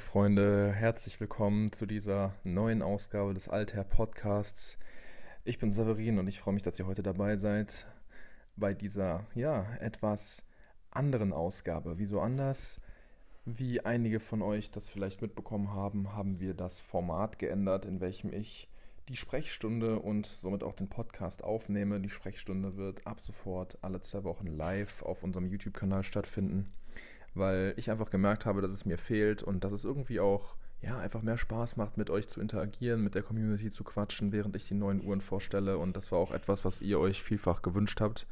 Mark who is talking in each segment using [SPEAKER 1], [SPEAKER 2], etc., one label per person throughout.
[SPEAKER 1] Freunde, herzlich willkommen zu dieser neuen Ausgabe des Alther Podcasts. Ich bin Severin und ich freue mich, dass ihr heute dabei seid bei dieser ja etwas anderen Ausgabe. Wieso anders? Wie einige von euch das vielleicht mitbekommen haben, haben wir das Format geändert, in welchem ich die Sprechstunde und somit auch den Podcast aufnehme. Die Sprechstunde wird ab sofort alle zwei Wochen live auf unserem YouTube-Kanal stattfinden weil ich einfach gemerkt habe, dass es mir fehlt und dass es irgendwie auch ja, einfach mehr Spaß macht, mit euch zu interagieren, mit der Community zu quatschen, während ich die neuen Uhren vorstelle. Und das war auch etwas, was ihr euch vielfach gewünscht habt.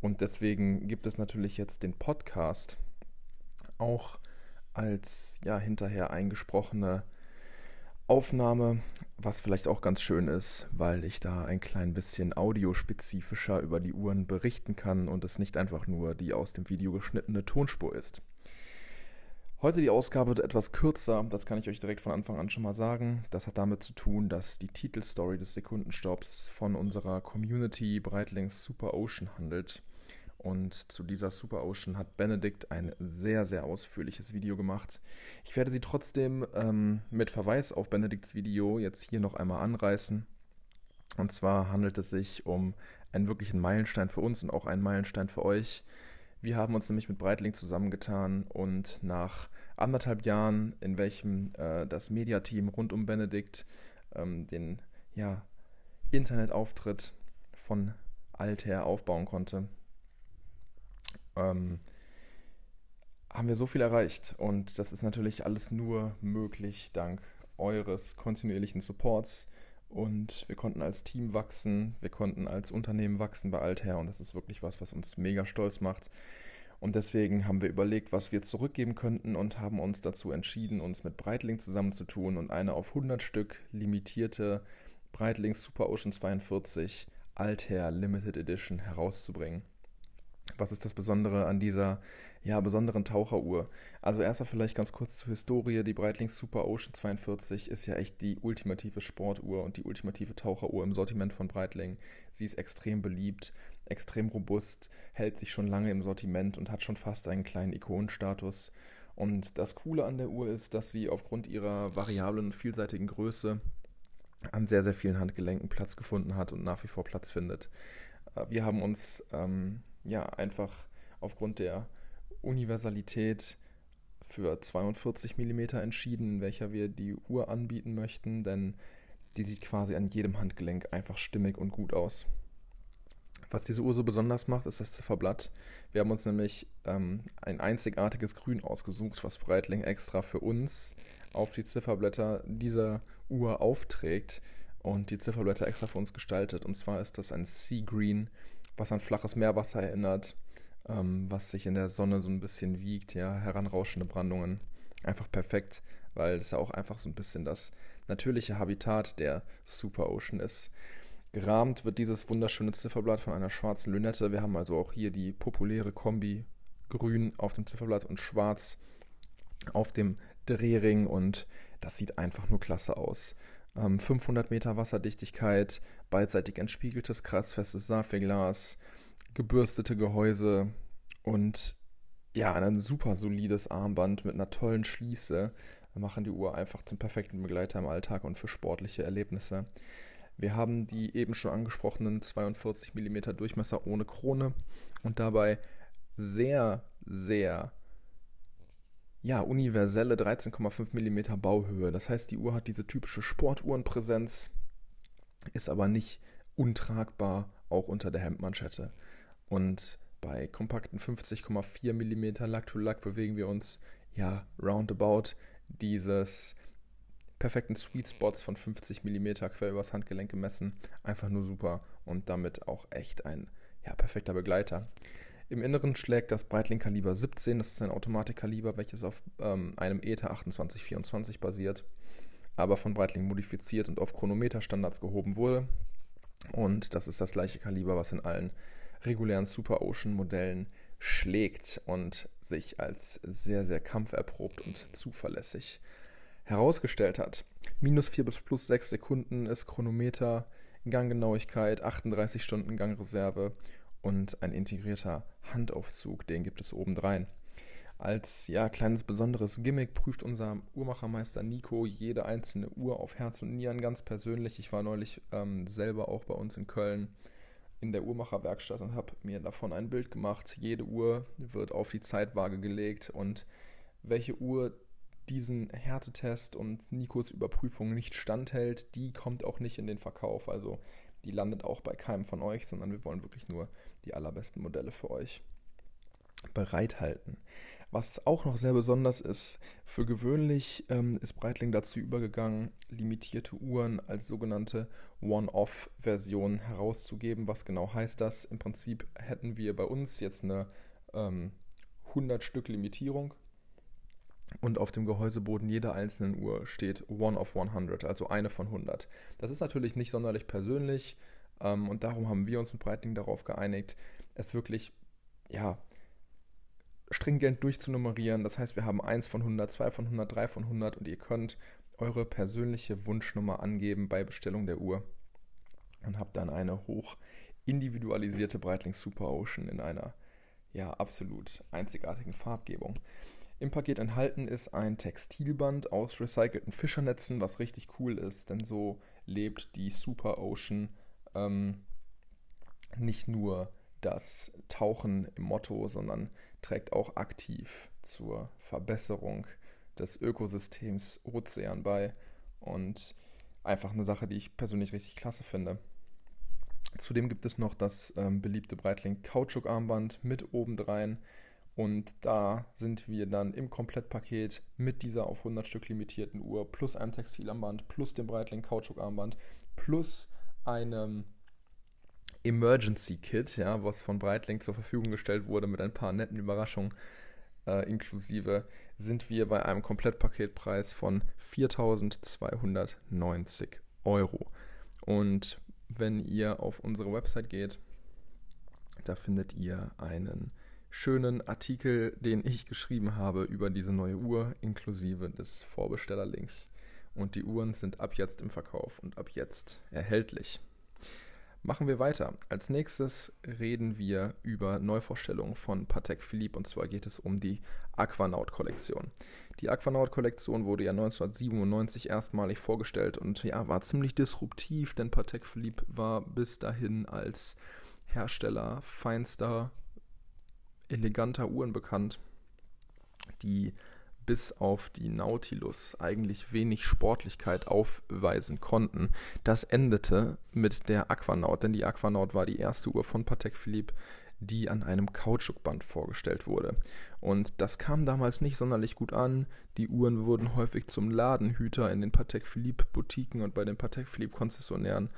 [SPEAKER 1] Und deswegen gibt es natürlich jetzt den Podcast auch als ja hinterher eingesprochene Aufnahme, was vielleicht auch ganz schön ist, weil ich da ein klein bisschen audiospezifischer über die Uhren berichten kann und es nicht einfach nur die aus dem Video geschnittene Tonspur ist. Heute die Ausgabe wird etwas kürzer, das kann ich euch direkt von Anfang an schon mal sagen. Das hat damit zu tun, dass die Titelstory des Sekundenstopps von unserer Community Breitlings Super Ocean handelt. Und zu dieser Super Ocean hat Benedikt ein sehr, sehr ausführliches Video gemacht. Ich werde sie trotzdem ähm, mit Verweis auf Benedikts Video jetzt hier noch einmal anreißen. Und zwar handelt es sich um einen wirklichen Meilenstein für uns und auch einen Meilenstein für euch. Wir haben uns nämlich mit Breitling zusammengetan und nach anderthalb Jahren, in welchem äh, das Mediateam rund um Benedikt ähm, den ja, Internetauftritt von Alther aufbauen konnte, ähm, haben wir so viel erreicht. Und das ist natürlich alles nur möglich dank eures kontinuierlichen Supports. Und wir konnten als Team wachsen, wir konnten als Unternehmen wachsen bei Alther. Und das ist wirklich was, was uns mega stolz macht. Und deswegen haben wir überlegt, was wir zurückgeben könnten und haben uns dazu entschieden, uns mit Breitling zusammenzutun und eine auf 100 Stück limitierte Breitling Super Ocean 42 Altair Limited Edition herauszubringen. Was ist das Besondere an dieser ja, besonderen Taucheruhr? Also erstmal vielleicht ganz kurz zur Historie. Die Breitling Super Ocean 42 ist ja echt die ultimative Sportuhr und die ultimative Taucheruhr im Sortiment von Breitling. Sie ist extrem beliebt, extrem robust, hält sich schon lange im Sortiment und hat schon fast einen kleinen Ikonenstatus. Und das Coole an der Uhr ist, dass sie aufgrund ihrer variablen und vielseitigen Größe an sehr, sehr vielen Handgelenken Platz gefunden hat und nach wie vor Platz findet. Äh, wir haben uns ähm, ja, einfach aufgrund der Universalität für 42 mm entschieden, in welcher wir die Uhr anbieten möchten, denn die sieht quasi an jedem Handgelenk einfach stimmig und gut aus. Was diese Uhr so besonders macht, ist das Zifferblatt. Wir haben uns nämlich ähm, ein einzigartiges Grün ausgesucht, was Breitling extra für uns auf die Zifferblätter dieser Uhr aufträgt und die Zifferblätter extra für uns gestaltet. Und zwar ist das ein Sea Green was an flaches Meerwasser erinnert, ähm, was sich in der Sonne so ein bisschen wiegt, ja, heranrauschende Brandungen. Einfach perfekt, weil das ja auch einfach so ein bisschen das natürliche Habitat der Super Ocean ist. Gerahmt wird dieses wunderschöne Zifferblatt von einer schwarzen Lünette. Wir haben also auch hier die populäre Kombi grün auf dem Zifferblatt und schwarz auf dem Drehring und das sieht einfach nur klasse aus. 500 ähm, Meter Wasserdichtigkeit, beidseitig entspiegeltes, kratzfestes Safeglas, gebürstete Gehäuse und ja, ein super solides Armband mit einer tollen Schließe machen die Uhr einfach zum perfekten Begleiter im Alltag und für sportliche Erlebnisse. Wir haben die eben schon angesprochenen 42 mm Durchmesser ohne Krone und dabei sehr, sehr ja, universelle 13,5 mm Bauhöhe. Das heißt, die Uhr hat diese typische Sportuhrenpräsenz, ist aber nicht untragbar, auch unter der Hemdmanschette. Und bei kompakten 50,4 mm Lack-to-Lack bewegen wir uns ja roundabout dieses perfekten Sweet Spots von 50 mm quer übers Handgelenk gemessen. Einfach nur super und damit auch echt ein ja, perfekter Begleiter. Im Inneren schlägt das Breitling Kaliber 17, das ist ein Automatikkaliber, welches auf ähm, einem ETA 2824 basiert, aber von Breitling modifiziert und auf Chronometerstandards gehoben wurde. Und das ist das gleiche Kaliber, was in allen regulären Super Ocean Modellen schlägt und sich als sehr, sehr kampferprobt und zuverlässig herausgestellt hat. Minus 4 bis plus 6 Sekunden ist Chronometer, Ganggenauigkeit, 38 Stunden Gangreserve und ein integrierter Handaufzug, den gibt es obendrein. Als ja, kleines besonderes Gimmick prüft unser Uhrmachermeister Nico jede einzelne Uhr auf Herz und Nieren ganz persönlich. Ich war neulich ähm, selber auch bei uns in Köln in der Uhrmacherwerkstatt und habe mir davon ein Bild gemacht. Jede Uhr wird auf die Zeitwaage gelegt und welche Uhr diesen Härtetest und Nikos Überprüfung nicht standhält, die kommt auch nicht in den Verkauf. Also die landet auch bei keinem von euch, sondern wir wollen wirklich nur die allerbesten Modelle für euch bereithalten. Was auch noch sehr besonders ist, für gewöhnlich ähm, ist Breitling dazu übergegangen, limitierte Uhren als sogenannte One-Off-Version herauszugeben. Was genau heißt das? Im Prinzip hätten wir bei uns jetzt eine ähm, 100 Stück Limitierung und auf dem Gehäuseboden jeder einzelnen Uhr steht One of 100, also eine von 100. Das ist natürlich nicht sonderlich persönlich ähm, und darum haben wir uns mit Breitling darauf geeinigt, es wirklich, ja, stringent durchzunummerieren. Das heißt, wir haben 1 von 100, 2 von 100, 3 von 100 und ihr könnt eure persönliche Wunschnummer angeben bei Bestellung der Uhr und habt dann eine hoch individualisierte Breitling Super Ocean in einer ja absolut einzigartigen Farbgebung. Im Paket enthalten ist ein Textilband aus recycelten Fischernetzen, was richtig cool ist, denn so lebt die Super Ocean ähm, nicht nur das Tauchen im Motto, sondern trägt auch aktiv zur Verbesserung des Ökosystems Ozean bei und einfach eine Sache, die ich persönlich richtig klasse finde. Zudem gibt es noch das ähm, beliebte Breitling Kautschukarmband mit obendrein und da sind wir dann im Komplettpaket mit dieser auf 100 Stück limitierten Uhr plus einem Textilarmband plus dem Breitling Kautschukarmband plus einem Emergency Kit, ja, was von Breitling zur Verfügung gestellt wurde mit ein paar netten Überraschungen äh, inklusive, sind wir bei einem Komplettpaketpreis von 4.290 Euro. Und wenn ihr auf unsere Website geht, da findet ihr einen schönen Artikel, den ich geschrieben habe über diese neue Uhr, inklusive des Vorbestellerlinks. Und die Uhren sind ab jetzt im Verkauf und ab jetzt erhältlich. Machen wir weiter. Als nächstes reden wir über Neuvorstellungen von Patek Philippe und zwar geht es um die Aquanaut-Kollektion. Die Aquanaut-Kollektion wurde ja 1997 erstmalig vorgestellt und ja, war ziemlich disruptiv, denn Patek Philippe war bis dahin als Hersteller feinster eleganter Uhren bekannt, die bis auf die Nautilus eigentlich wenig Sportlichkeit aufweisen konnten. Das endete mit der Aquanaut, denn die Aquanaut war die erste Uhr von Patek Philippe, die an einem Kautschukband vorgestellt wurde. Und das kam damals nicht sonderlich gut an. Die Uhren wurden häufig zum Ladenhüter in den Patek Philippe Boutiquen und bei den Patek Philippe Konzessionären.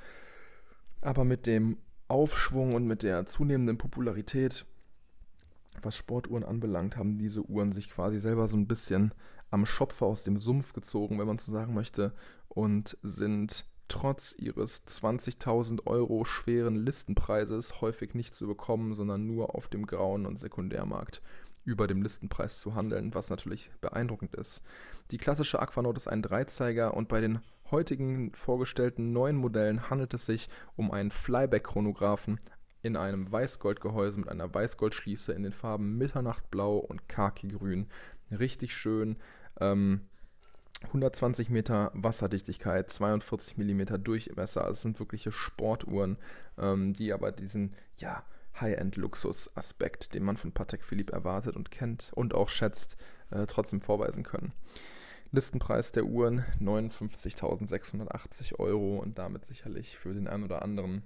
[SPEAKER 1] Aber mit dem Aufschwung und mit der zunehmenden Popularität was Sportuhren anbelangt, haben diese Uhren sich quasi selber so ein bisschen am Schopfer aus dem Sumpf gezogen, wenn man so sagen möchte, und sind trotz ihres 20.000 Euro schweren Listenpreises häufig nicht zu bekommen, sondern nur auf dem Grauen- und Sekundärmarkt über dem Listenpreis zu handeln, was natürlich beeindruckend ist. Die klassische Aquanaut ist ein Dreizeiger und bei den heutigen vorgestellten neuen Modellen handelt es sich um einen Flyback-Chronographen, in einem Weißgoldgehäuse mit einer Weißgoldschließe in den Farben Mitternachtblau und Khaki-Grün. Richtig schön. Ähm, 120 Meter Wasserdichtigkeit, 42 Millimeter Durchmesser. Also es sind wirkliche Sportuhren, ähm, die aber diesen, ja, High-End-Luxus-Aspekt, den man von Patek Philippe erwartet und kennt und auch schätzt, äh, trotzdem vorweisen können. Listenpreis der Uhren 59.680 Euro und damit sicherlich für den einen oder anderen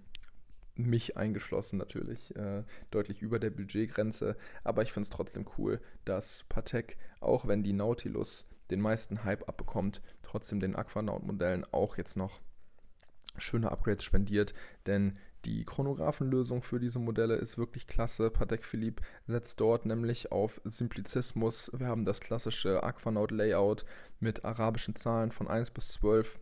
[SPEAKER 1] mich eingeschlossen natürlich, äh, deutlich über der Budgetgrenze. Aber ich finde es trotzdem cool, dass Patek, auch wenn die Nautilus den meisten Hype abbekommt, trotzdem den Aquanaut-Modellen auch jetzt noch schöne Upgrades spendiert, denn die Chronographenlösung für diese Modelle ist wirklich klasse. Patek Philippe setzt dort nämlich auf Simplizismus. Wir haben das klassische Aquanaut-Layout mit arabischen Zahlen von 1 bis 12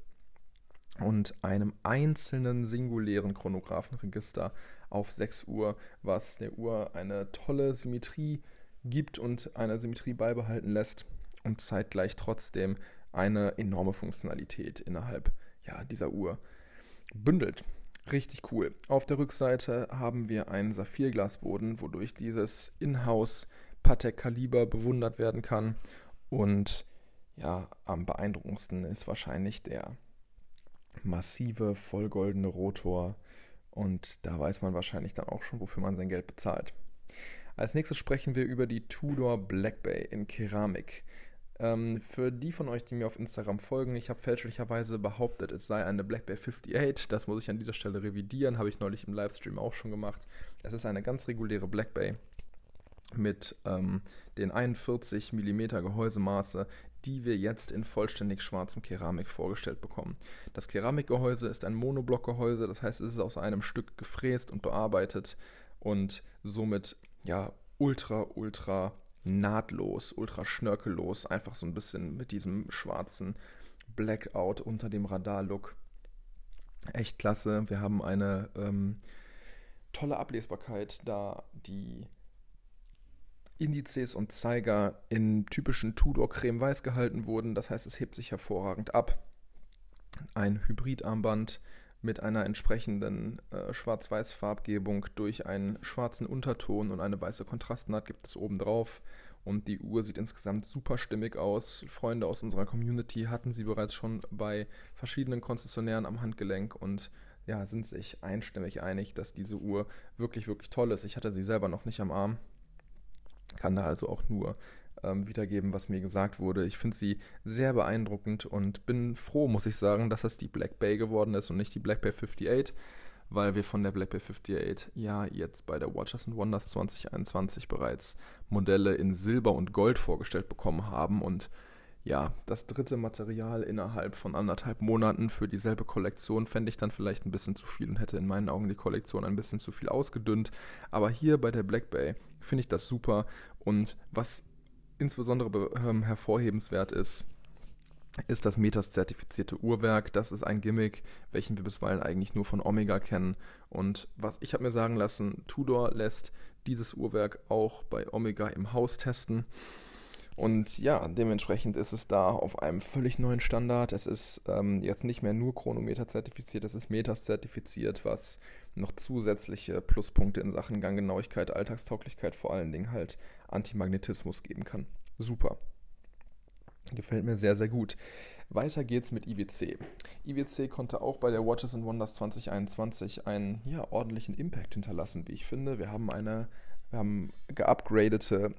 [SPEAKER 1] und einem einzelnen singulären Chronographenregister auf 6 Uhr, was der Uhr eine tolle Symmetrie gibt und eine Symmetrie beibehalten lässt und zeitgleich trotzdem eine enorme Funktionalität innerhalb ja, dieser Uhr bündelt. Richtig cool. Auf der Rückseite haben wir einen Saphirglasboden, wodurch dieses Inhouse Patek-Kaliber bewundert werden kann. Und ja, am beeindruckendsten ist wahrscheinlich der massive vollgoldene Rotor. Und da weiß man wahrscheinlich dann auch schon, wofür man sein Geld bezahlt. Als nächstes sprechen wir über die Tudor Black Bay in Keramik. Ähm, für die von euch, die mir auf Instagram folgen, ich habe fälschlicherweise behauptet, es sei eine Black Bay 58. Das muss ich an dieser Stelle revidieren, habe ich neulich im Livestream auch schon gemacht. Es ist eine ganz reguläre Black Bay mit ähm, den 41 mm Gehäusemaße, die wir jetzt in vollständig schwarzem Keramik vorgestellt bekommen. Das Keramikgehäuse ist ein Monoblockgehäuse, das heißt, es ist aus einem Stück gefräst und bearbeitet und somit ja ultra, ultra nahtlos, ultra schnörkellos, einfach so ein bisschen mit diesem schwarzen Blackout unter dem Radar-Look. Echt klasse. Wir haben eine ähm, tolle Ablesbarkeit, da die Indizes und Zeiger in typischen Tudor Creme Weiß gehalten wurden. Das heißt, es hebt sich hervorragend ab. Ein Hybridarmband mit einer entsprechenden äh, Schwarz-Weiß-Farbgebung durch einen schwarzen Unterton und eine weiße Kontrastnaht gibt es oben drauf. Und die Uhr sieht insgesamt super stimmig aus. Freunde aus unserer Community hatten sie bereits schon bei verschiedenen Konzessionären am Handgelenk und ja, sind sich einstimmig einig, dass diese Uhr wirklich, wirklich toll ist. Ich hatte sie selber noch nicht am Arm. Kann da also auch nur ähm, wiedergeben, was mir gesagt wurde. Ich finde sie sehr beeindruckend und bin froh, muss ich sagen, dass das die Black Bay geworden ist und nicht die Black Bay 58, weil wir von der Black Bay 58 ja jetzt bei der Watches and Wonders 2021 bereits Modelle in Silber und Gold vorgestellt bekommen haben und ja, das dritte Material innerhalb von anderthalb Monaten für dieselbe Kollektion fände ich dann vielleicht ein bisschen zu viel und hätte in meinen Augen die Kollektion ein bisschen zu viel ausgedünnt. Aber hier bei der Black Bay finde ich das super. Und was insbesondere ähm, hervorhebenswert ist, ist das Metas-zertifizierte Uhrwerk. Das ist ein Gimmick, welchen wir bisweilen eigentlich nur von Omega kennen. Und was ich habe mir sagen lassen, Tudor lässt dieses Uhrwerk auch bei Omega im Haus testen. Und ja, dementsprechend ist es da auf einem völlig neuen Standard. Es ist ähm, jetzt nicht mehr nur Chronometer zertifiziert, es ist Metas zertifiziert, was noch zusätzliche Pluspunkte in Sachen Ganggenauigkeit, Alltagstauglichkeit, vor allen Dingen halt Antimagnetismus geben kann. Super. Gefällt mir sehr, sehr gut. Weiter geht's mit IWC. IWC konnte auch bei der Watches and Wonders 2021 einen ja, ordentlichen Impact hinterlassen, wie ich finde. Wir haben eine wir haben geupgradete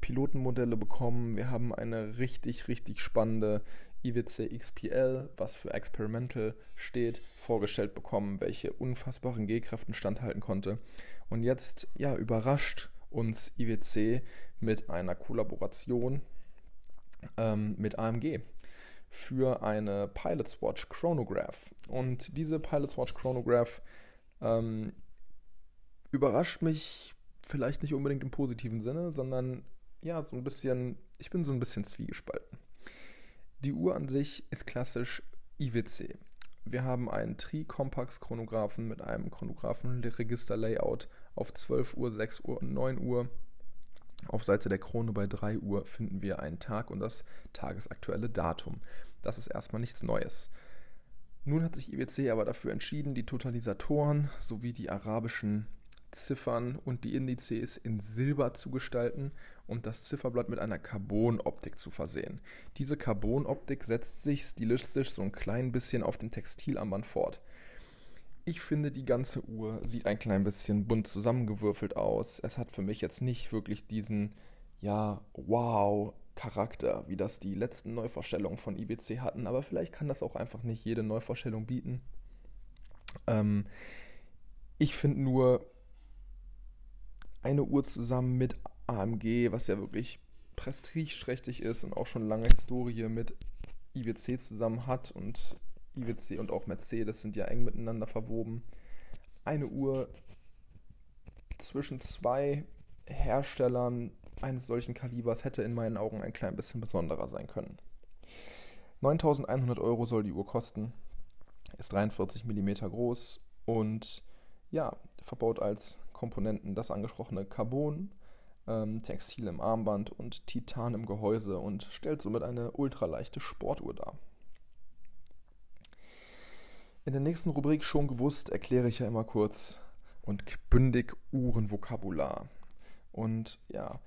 [SPEAKER 1] Pilotenmodelle bekommen. Wir haben eine richtig, richtig spannende IWC XPL, was für Experimental steht, vorgestellt bekommen, welche unfassbaren G-Kräften standhalten konnte. Und jetzt, ja, überrascht uns IWC mit einer Kollaboration ähm, mit AMG für eine Pilot's Watch Chronograph. Und diese Pilot's Watch Chronograph ähm, überrascht mich vielleicht nicht unbedingt im positiven Sinne, sondern ja, so ein bisschen, ich bin so ein bisschen zwiegespalten. Die Uhr an sich ist klassisch IWC. Wir haben einen Tri-Compax-Chronographen mit einem Chronographen-Register-Layout auf 12 Uhr, 6 Uhr und 9 Uhr. Auf Seite der Krone bei 3 Uhr finden wir einen Tag und das tagesaktuelle Datum. Das ist erstmal nichts Neues. Nun hat sich IWC aber dafür entschieden, die Totalisatoren sowie die arabischen Ziffern und die Indizes in Silber zu gestalten und das Zifferblatt mit einer Carbonoptik zu versehen. Diese Carbonoptik setzt sich stilistisch so ein klein bisschen auf dem Textilarmband fort. Ich finde, die ganze Uhr sieht ein klein bisschen bunt zusammengewürfelt aus. Es hat für mich jetzt nicht wirklich diesen, ja, wow, Charakter, wie das die letzten Neuvorstellungen von IWC hatten, aber vielleicht kann das auch einfach nicht jede Neuvorstellung bieten. Ähm, ich finde nur, eine Uhr zusammen mit AMG, was ja wirklich prestigeträchtig ist und auch schon lange Historie mit IWC zusammen hat und IWC und auch Mercedes sind ja eng miteinander verwoben. Eine Uhr zwischen zwei Herstellern eines solchen Kalibers hätte in meinen Augen ein klein bisschen besonderer sein können. 9100 Euro soll die Uhr kosten, ist 43 mm groß und ja, verbaut als Komponenten das angesprochene Carbon, ähm, Textil im Armband und Titan im Gehäuse und stellt somit eine ultraleichte Sportuhr dar. In der nächsten Rubrik schon gewusst erkläre ich ja immer kurz und bündig Uhrenvokabular. Und ja,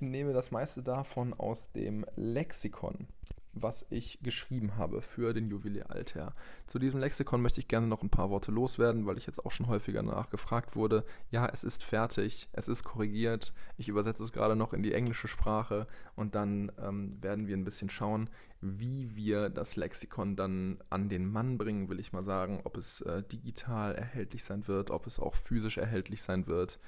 [SPEAKER 1] nehme das meiste davon aus dem Lexikon was ich geschrieben habe für den Juwelier Alter. Zu diesem Lexikon möchte ich gerne noch ein paar Worte loswerden, weil ich jetzt auch schon häufiger nachgefragt wurde. Ja, es ist fertig, es ist korrigiert, ich übersetze es gerade noch in die englische Sprache und dann ähm, werden wir ein bisschen schauen, wie wir das Lexikon dann an den Mann bringen, will ich mal sagen, ob es äh, digital erhältlich sein wird, ob es auch physisch erhältlich sein wird.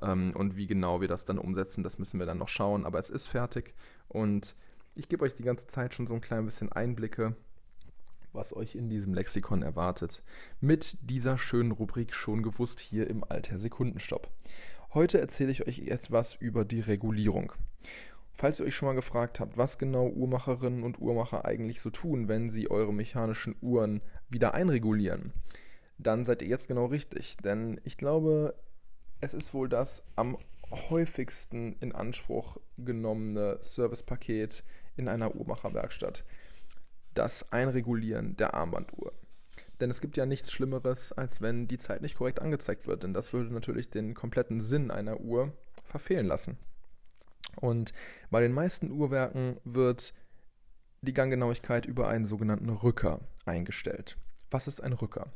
[SPEAKER 1] Ähm, und wie genau wir das dann umsetzen, das müssen wir dann noch schauen. Aber es ist fertig und ich gebe euch die ganze Zeit schon so ein klein bisschen Einblicke, was euch in diesem Lexikon erwartet. Mit dieser schönen Rubrik schon gewusst hier im Alter Sekundenstopp. Heute erzähle ich euch etwas über die Regulierung. Falls ihr euch schon mal gefragt habt, was genau Uhrmacherinnen und Uhrmacher eigentlich so tun, wenn sie eure mechanischen Uhren wieder einregulieren, dann seid ihr jetzt genau richtig. Denn ich glaube, es ist wohl das am häufigsten in Anspruch genommene Servicepaket in einer Uhrmacherwerkstatt. Das Einregulieren der Armbanduhr. Denn es gibt ja nichts Schlimmeres, als wenn die Zeit nicht korrekt angezeigt wird. Denn das würde natürlich den kompletten Sinn einer Uhr verfehlen lassen. Und bei den meisten Uhrwerken wird die Ganggenauigkeit über einen sogenannten Rücker eingestellt. Was ist ein Rücker?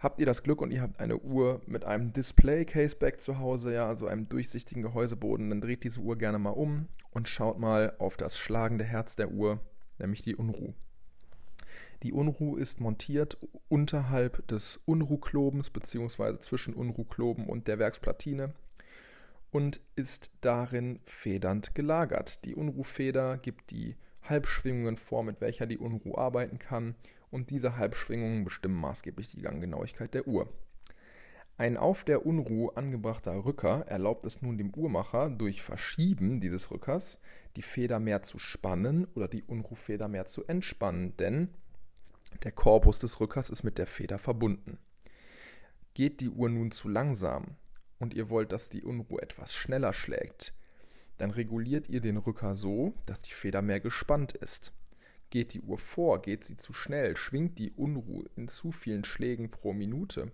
[SPEAKER 1] Habt ihr das Glück und ihr habt eine Uhr mit einem Display-Caseback zu Hause, ja, also einem durchsichtigen Gehäuseboden, dann dreht diese Uhr gerne mal um und schaut mal auf das schlagende Herz der Uhr, nämlich die Unruh. Die Unruh ist montiert unterhalb des Unruhklobens bzw. zwischen Unruhkloben und der Werksplatine und ist darin federnd gelagert. Die Unruhfeder gibt die Halbschwingungen vor, mit welcher die Unruh arbeiten kann und diese Halbschwingungen bestimmen maßgeblich die Ganggenauigkeit der Uhr. Ein auf der Unruhe angebrachter Rücker erlaubt es nun dem Uhrmacher, durch Verschieben dieses Rückers die Feder mehr zu spannen oder die Unruhfeder mehr zu entspannen, denn der Korpus des Rückers ist mit der Feder verbunden. Geht die Uhr nun zu langsam und ihr wollt, dass die Unruhe etwas schneller schlägt, dann reguliert ihr den Rücker so, dass die Feder mehr gespannt ist. Geht die Uhr vor, geht sie zu schnell, schwingt die Unruhe in zu vielen Schlägen pro Minute,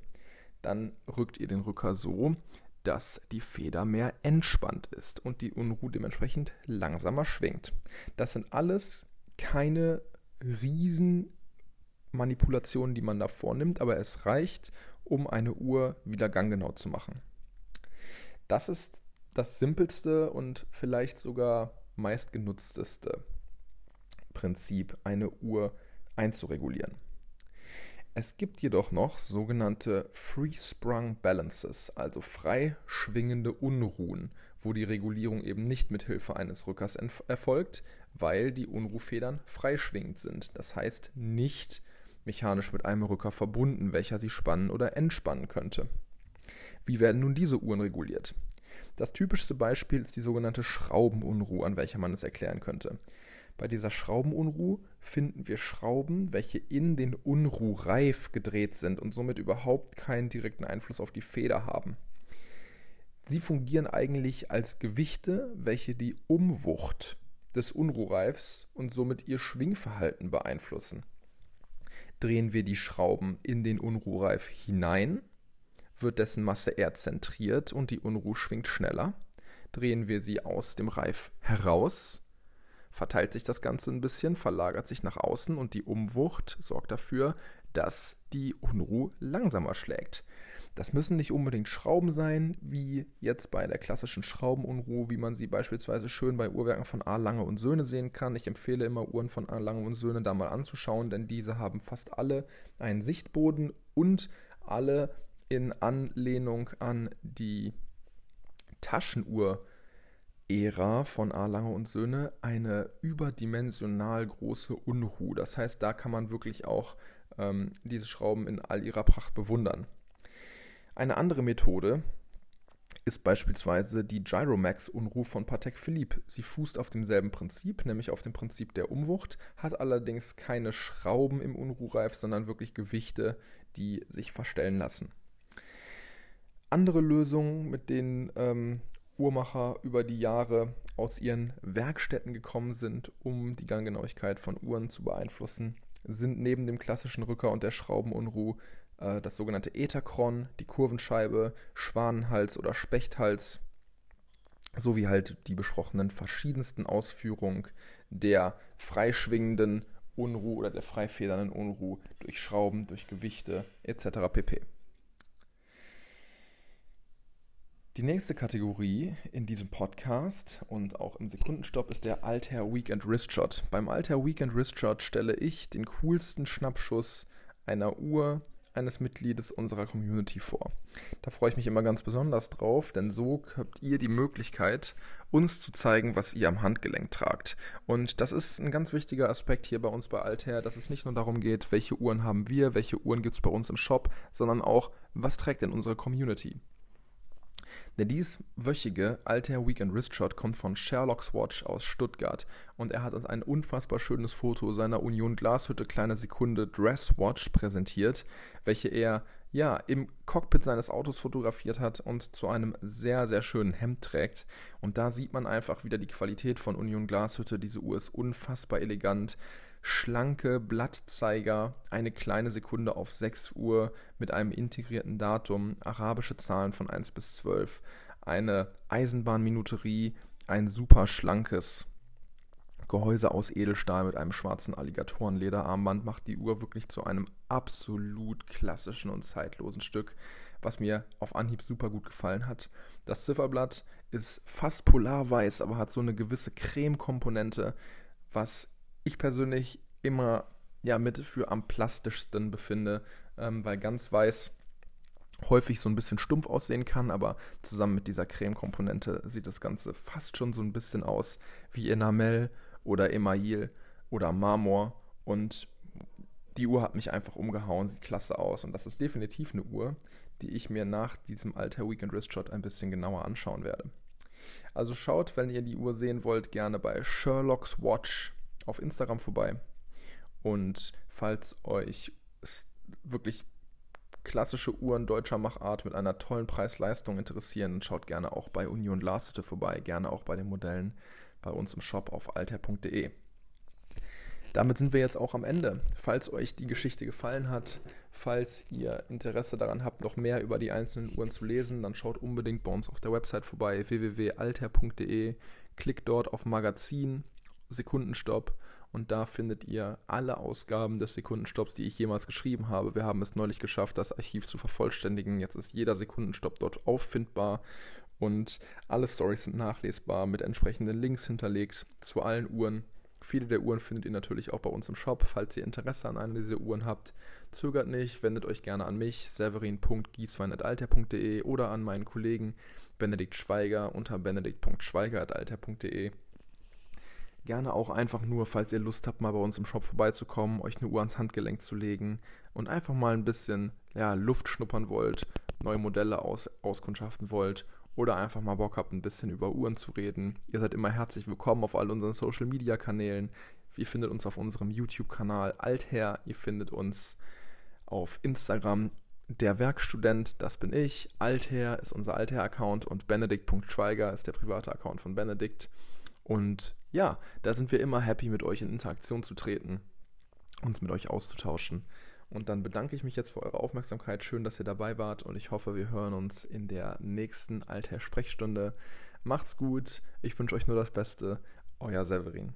[SPEAKER 1] dann rückt ihr den Rücker so, dass die Feder mehr entspannt ist und die Unruhe dementsprechend langsamer schwingt. Das sind alles keine Riesenmanipulationen, die man da vornimmt, aber es reicht, um eine Uhr wieder ganggenau zu machen. Das ist das simpelste und vielleicht sogar meistgenutzteste Prinzip, eine Uhr einzuregulieren. Es gibt jedoch noch sogenannte Free-Sprung Balances, also frei schwingende Unruhen, wo die Regulierung eben nicht mit Hilfe eines Rückers erfolgt, weil die Unruhfedern freischwingend sind. Das heißt nicht mechanisch mit einem Rücker verbunden, welcher sie spannen oder entspannen könnte. Wie werden nun diese Uhren reguliert? Das typischste Beispiel ist die sogenannte Schraubenunruhe, an welcher man es erklären könnte. Bei dieser Schraubenunruh finden wir Schrauben, welche in den Unruhreif gedreht sind und somit überhaupt keinen direkten Einfluss auf die Feder haben. Sie fungieren eigentlich als Gewichte, welche die Umwucht des Unruhreifs und somit ihr Schwingverhalten beeinflussen. Drehen wir die Schrauben in den Unruhreif hinein, wird dessen Masse eher zentriert und die Unruhe schwingt schneller. Drehen wir sie aus dem Reif heraus, verteilt sich das Ganze ein bisschen, verlagert sich nach außen und die Umwucht sorgt dafür, dass die Unruhe langsamer schlägt. Das müssen nicht unbedingt Schrauben sein, wie jetzt bei der klassischen Schraubenunruhe, wie man sie beispielsweise schön bei Uhrwerken von A. Lange und Söhne sehen kann. Ich empfehle immer Uhren von A. Lange und Söhne da mal anzuschauen, denn diese haben fast alle einen Sichtboden und alle in Anlehnung an die Taschenuhr Ära von A. Lange und Söhne eine überdimensional große Unruhe. Das heißt, da kann man wirklich auch ähm, diese Schrauben in all ihrer Pracht bewundern. Eine andere Methode ist beispielsweise die Gyromax-Unruhe von Patek Philippe. Sie fußt auf demselben Prinzip, nämlich auf dem Prinzip der Umwucht, hat allerdings keine Schrauben im Unruhreif, sondern wirklich Gewichte, die sich verstellen lassen. Andere Lösungen, mit denen ähm, Uhrmacher über die Jahre aus ihren Werkstätten gekommen sind, um die Ganggenauigkeit von Uhren zu beeinflussen, sind neben dem klassischen Rücker und der Schraubenunruh äh, das sogenannte Etherkron, die Kurvenscheibe, Schwanenhals oder Spechthals sowie halt die besprochenen verschiedensten Ausführungen der freischwingenden Unruh oder der freifedernden Unruh durch Schrauben, durch Gewichte etc. pp. Die nächste Kategorie in diesem Podcast und auch im Sekundenstopp ist der Altair Weekend Wrist Shot. Beim Altair Weekend Wrist Shot stelle ich den coolsten Schnappschuss einer Uhr eines Mitgliedes unserer Community vor. Da freue ich mich immer ganz besonders drauf, denn so habt ihr die Möglichkeit, uns zu zeigen, was ihr am Handgelenk tragt. Und das ist ein ganz wichtiger Aspekt hier bei uns bei Altair, dass es nicht nur darum geht, welche Uhren haben wir, welche Uhren gibt es bei uns im Shop, sondern auch, was trägt denn unsere Community. Der dieswöchige Altair Weekend Wrist Shot kommt von Sherlock's Watch aus Stuttgart. Und er hat uns ein unfassbar schönes Foto seiner Union Glashütte kleine Sekunde Dress Watch präsentiert, welche er ja im Cockpit seines Autos fotografiert hat und zu einem sehr sehr schönen Hemd trägt und da sieht man einfach wieder die Qualität von Union Glashütte. Diese Uhr ist unfassbar elegant schlanke Blattzeiger, eine kleine Sekunde auf 6 Uhr mit einem integrierten Datum, arabische Zahlen von 1 bis 12, eine Eisenbahnminuterie, ein super schlankes Gehäuse aus Edelstahl mit einem schwarzen Alligatorenlederarmband macht die Uhr wirklich zu einem absolut klassischen und zeitlosen Stück, was mir auf Anhieb super gut gefallen hat. Das Zifferblatt ist fast polarweiß, aber hat so eine gewisse Creme-Komponente, was ich persönlich immer ja mit für am plastischsten befinde, ähm, weil ganz weiß häufig so ein bisschen stumpf aussehen kann, aber zusammen mit dieser Creme-Komponente sieht das Ganze fast schon so ein bisschen aus wie Enamel oder Email oder Marmor und die Uhr hat mich einfach umgehauen, sieht klasse aus und das ist definitiv eine Uhr, die ich mir nach diesem Alter Weekend Wrist Shot ein bisschen genauer anschauen werde. Also schaut, wenn ihr die Uhr sehen wollt, gerne bei Sherlock's Watch auf Instagram vorbei. Und falls euch wirklich klassische Uhren deutscher Machart mit einer tollen Preis-Leistung interessieren, schaut gerne auch bei Union Glashütte vorbei, gerne auch bei den Modellen bei uns im Shop auf alter.de. Damit sind wir jetzt auch am Ende. Falls euch die Geschichte gefallen hat, falls ihr Interesse daran habt, noch mehr über die einzelnen Uhren zu lesen, dann schaut unbedingt bei uns auf der Website vorbei www.alter.de, klickt dort auf Magazin Sekundenstopp und da findet ihr alle Ausgaben des Sekundenstopps, die ich jemals geschrieben habe. Wir haben es neulich geschafft, das Archiv zu vervollständigen. Jetzt ist jeder Sekundenstopp dort auffindbar und alle Stories sind nachlesbar mit entsprechenden Links hinterlegt zu allen Uhren. Viele der Uhren findet ihr natürlich auch bei uns im Shop. Falls ihr Interesse an einer dieser Uhren habt, zögert nicht, wendet euch gerne an mich, severin.gieswein.alter.de oder an meinen Kollegen Benedikt Schweiger unter benedikt.schweiger.alter.de. Gerne auch einfach nur, falls ihr Lust habt, mal bei uns im Shop vorbeizukommen, euch eine Uhr ans Handgelenk zu legen und einfach mal ein bisschen ja, Luft schnuppern wollt, neue Modelle aus, auskundschaften wollt oder einfach mal Bock habt, ein bisschen über Uhren zu reden. Ihr seid immer herzlich willkommen auf all unseren Social Media Kanälen. Ihr findet uns auf unserem YouTube-Kanal Alther. Ihr findet uns auf Instagram der Werkstudent, das bin ich. Alther ist unser Alther-Account und benedikt.schweiger ist der private Account von Benedikt. Und ja, da sind wir immer happy, mit euch in Interaktion zu treten, uns mit euch auszutauschen. Und dann bedanke ich mich jetzt für eure Aufmerksamkeit. Schön, dass ihr dabei wart und ich hoffe, wir hören uns in der nächsten Alter Sprechstunde. Macht's gut. Ich wünsche euch nur das Beste. Euer Severin.